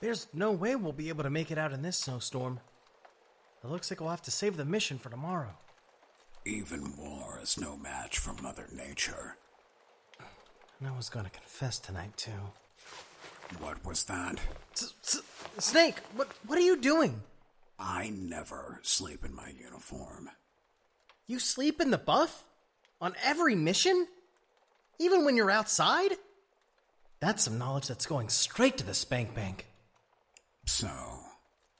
There's no way we'll be able to make it out in this snowstorm. It looks like we'll have to save the mission for tomorrow. Even war is no match for Mother Nature. And I was gonna confess tonight, too. What was that? Snake, what, what are you doing? I never sleep in my uniform. You sleep in the buff? On every mission? Even when you're outside? That's some knowledge that's going straight to the spank bank. So,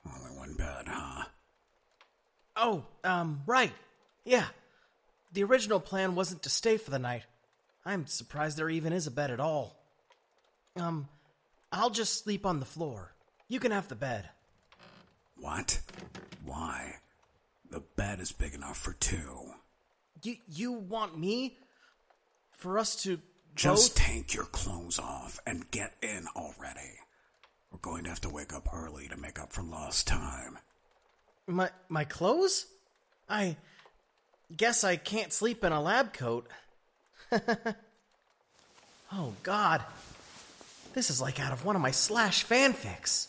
only one bed, huh? Oh, um, right. Yeah. The original plan wasn't to stay for the night. I'm surprised there even is a bed at all. Um, I'll just sleep on the floor. You can have the bed. What? Why? The bed is big enough for two. You you want me for us to Just both? take your clothes off and get in already. We're going to have to wake up early to make up for lost time. my my clothes? I guess I can't sleep in a lab coat. oh god. This is like out of one of my slash fanfics.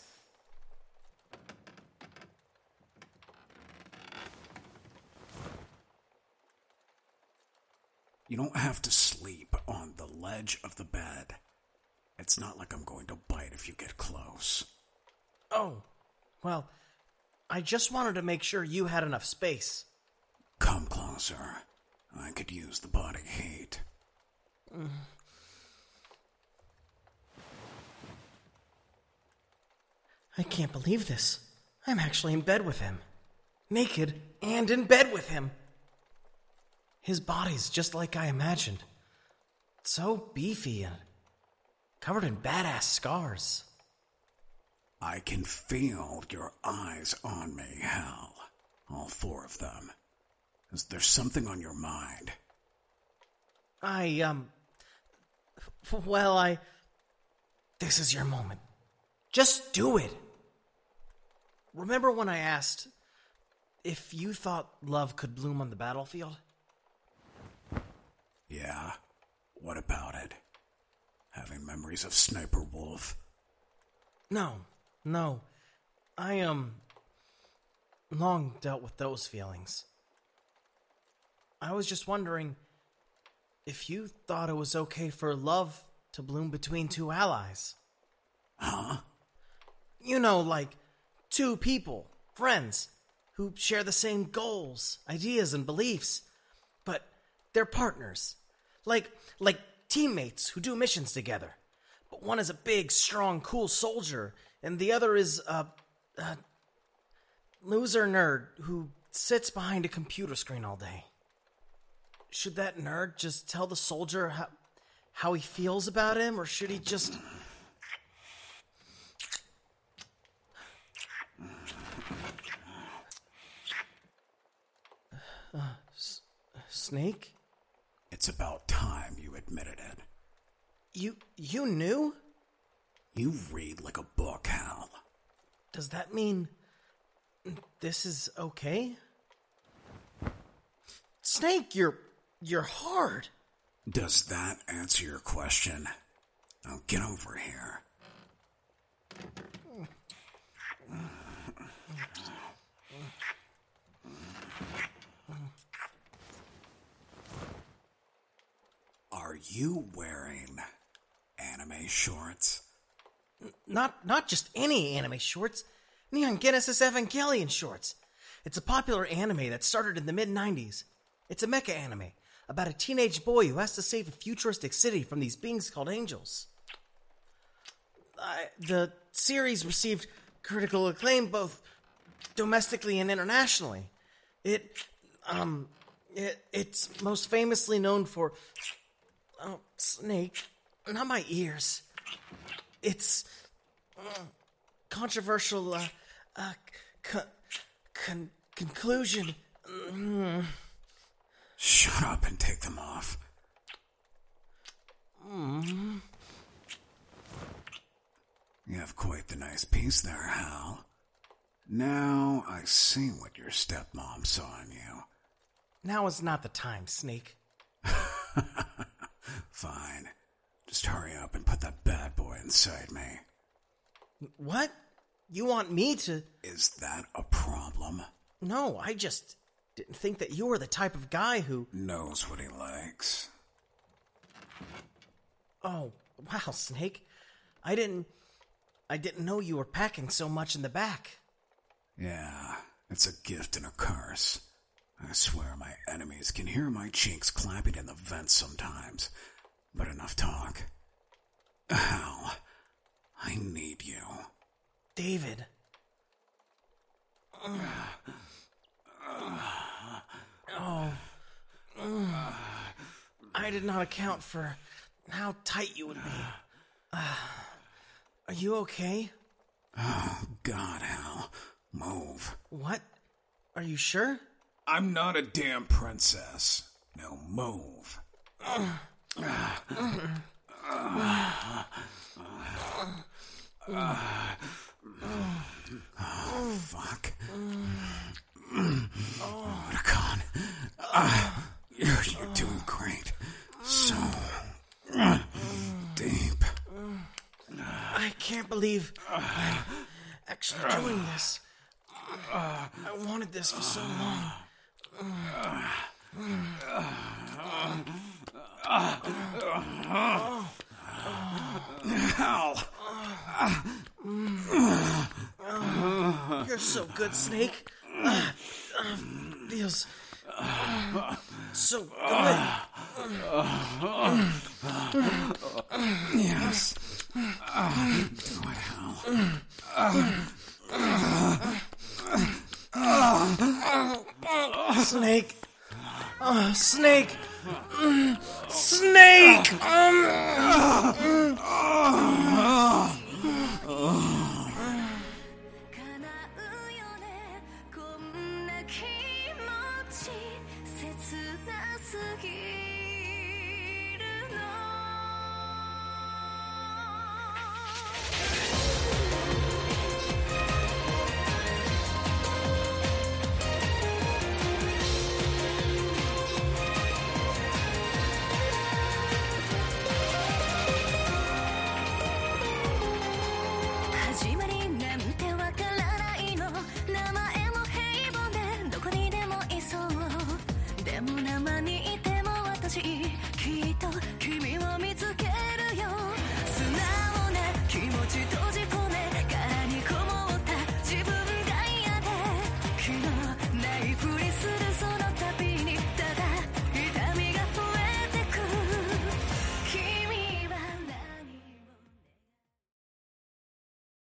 You don't have to sleep on the ledge of the bed. It's not like I'm going to bite if you get close. Oh. Well, I just wanted to make sure you had enough space. Come closer. I could use the body heat. I can't believe this. I'm actually in bed with him. Naked and in bed with him. His body's just like I imagined. So beefy and covered in badass scars. I can feel your eyes on me, Hal. All four of them. Is there something on your mind? I, um. Well, I. This is your moment. Just do it. Remember when I asked if you thought love could bloom on the battlefield? Yeah. What about it? Having memories of Sniper Wolf? No, no. I, um. long dealt with those feelings. I was just wondering if you thought it was okay for love to bloom between two allies. Huh? You know, like two people, friends, who share the same goals, ideas, and beliefs, but they're partners. Like like teammates who do missions together. But one is a big, strong, cool soldier, and the other is a, a loser nerd who sits behind a computer screen all day. Should that nerd just tell the soldier how, how he feels about him, or should he just uh, uh, snake? It's about time you admitted it. You you knew? You read like a book, Hal. Does that mean this is okay? Snake, you're you're hard. Does that answer your question? Now get over here. Are you wearing anime shorts? Not not just any anime shorts. Neon Genesis Evangelion shorts. It's a popular anime that started in the mid 90s. It's a mecha anime about a teenage boy who has to save a futuristic city from these beings called angels. I the series received critical acclaim both domestically and internationally. It um it it's most famously known for oh snake, not my ears. It's uh, controversial uh, uh con- con- conclusion. Shut up and take them off. You have quite the nice piece there, Hal. Now I see what your stepmom saw in you. Now is not the time, Snake. Fine. Just hurry up and put that bad boy inside me. What? You want me to. Is that a problem? No, I just didn't think that you were the type of guy who. Knows what he likes. Oh, wow, Snake. I didn't. I didn't know you were packing so much in the back. Yeah, it's a gift and a curse. I swear my enemies can hear my cheeks clapping in the vents sometimes. But enough talk. Hal, I need you. David. Oh. I did not account for how tight you would be. Uh, are you okay? Oh, God, Hal. Move. What? Are you sure? I'm not a damn princess. Now move. Oh, fuck. Ah, you're, you're doing great. So deep. I can't believe I'm actually doing this. I wanted this for so long. You're so good, Snake. Feels so good. Yes. Do it, Hal. Snake. Uh, snake.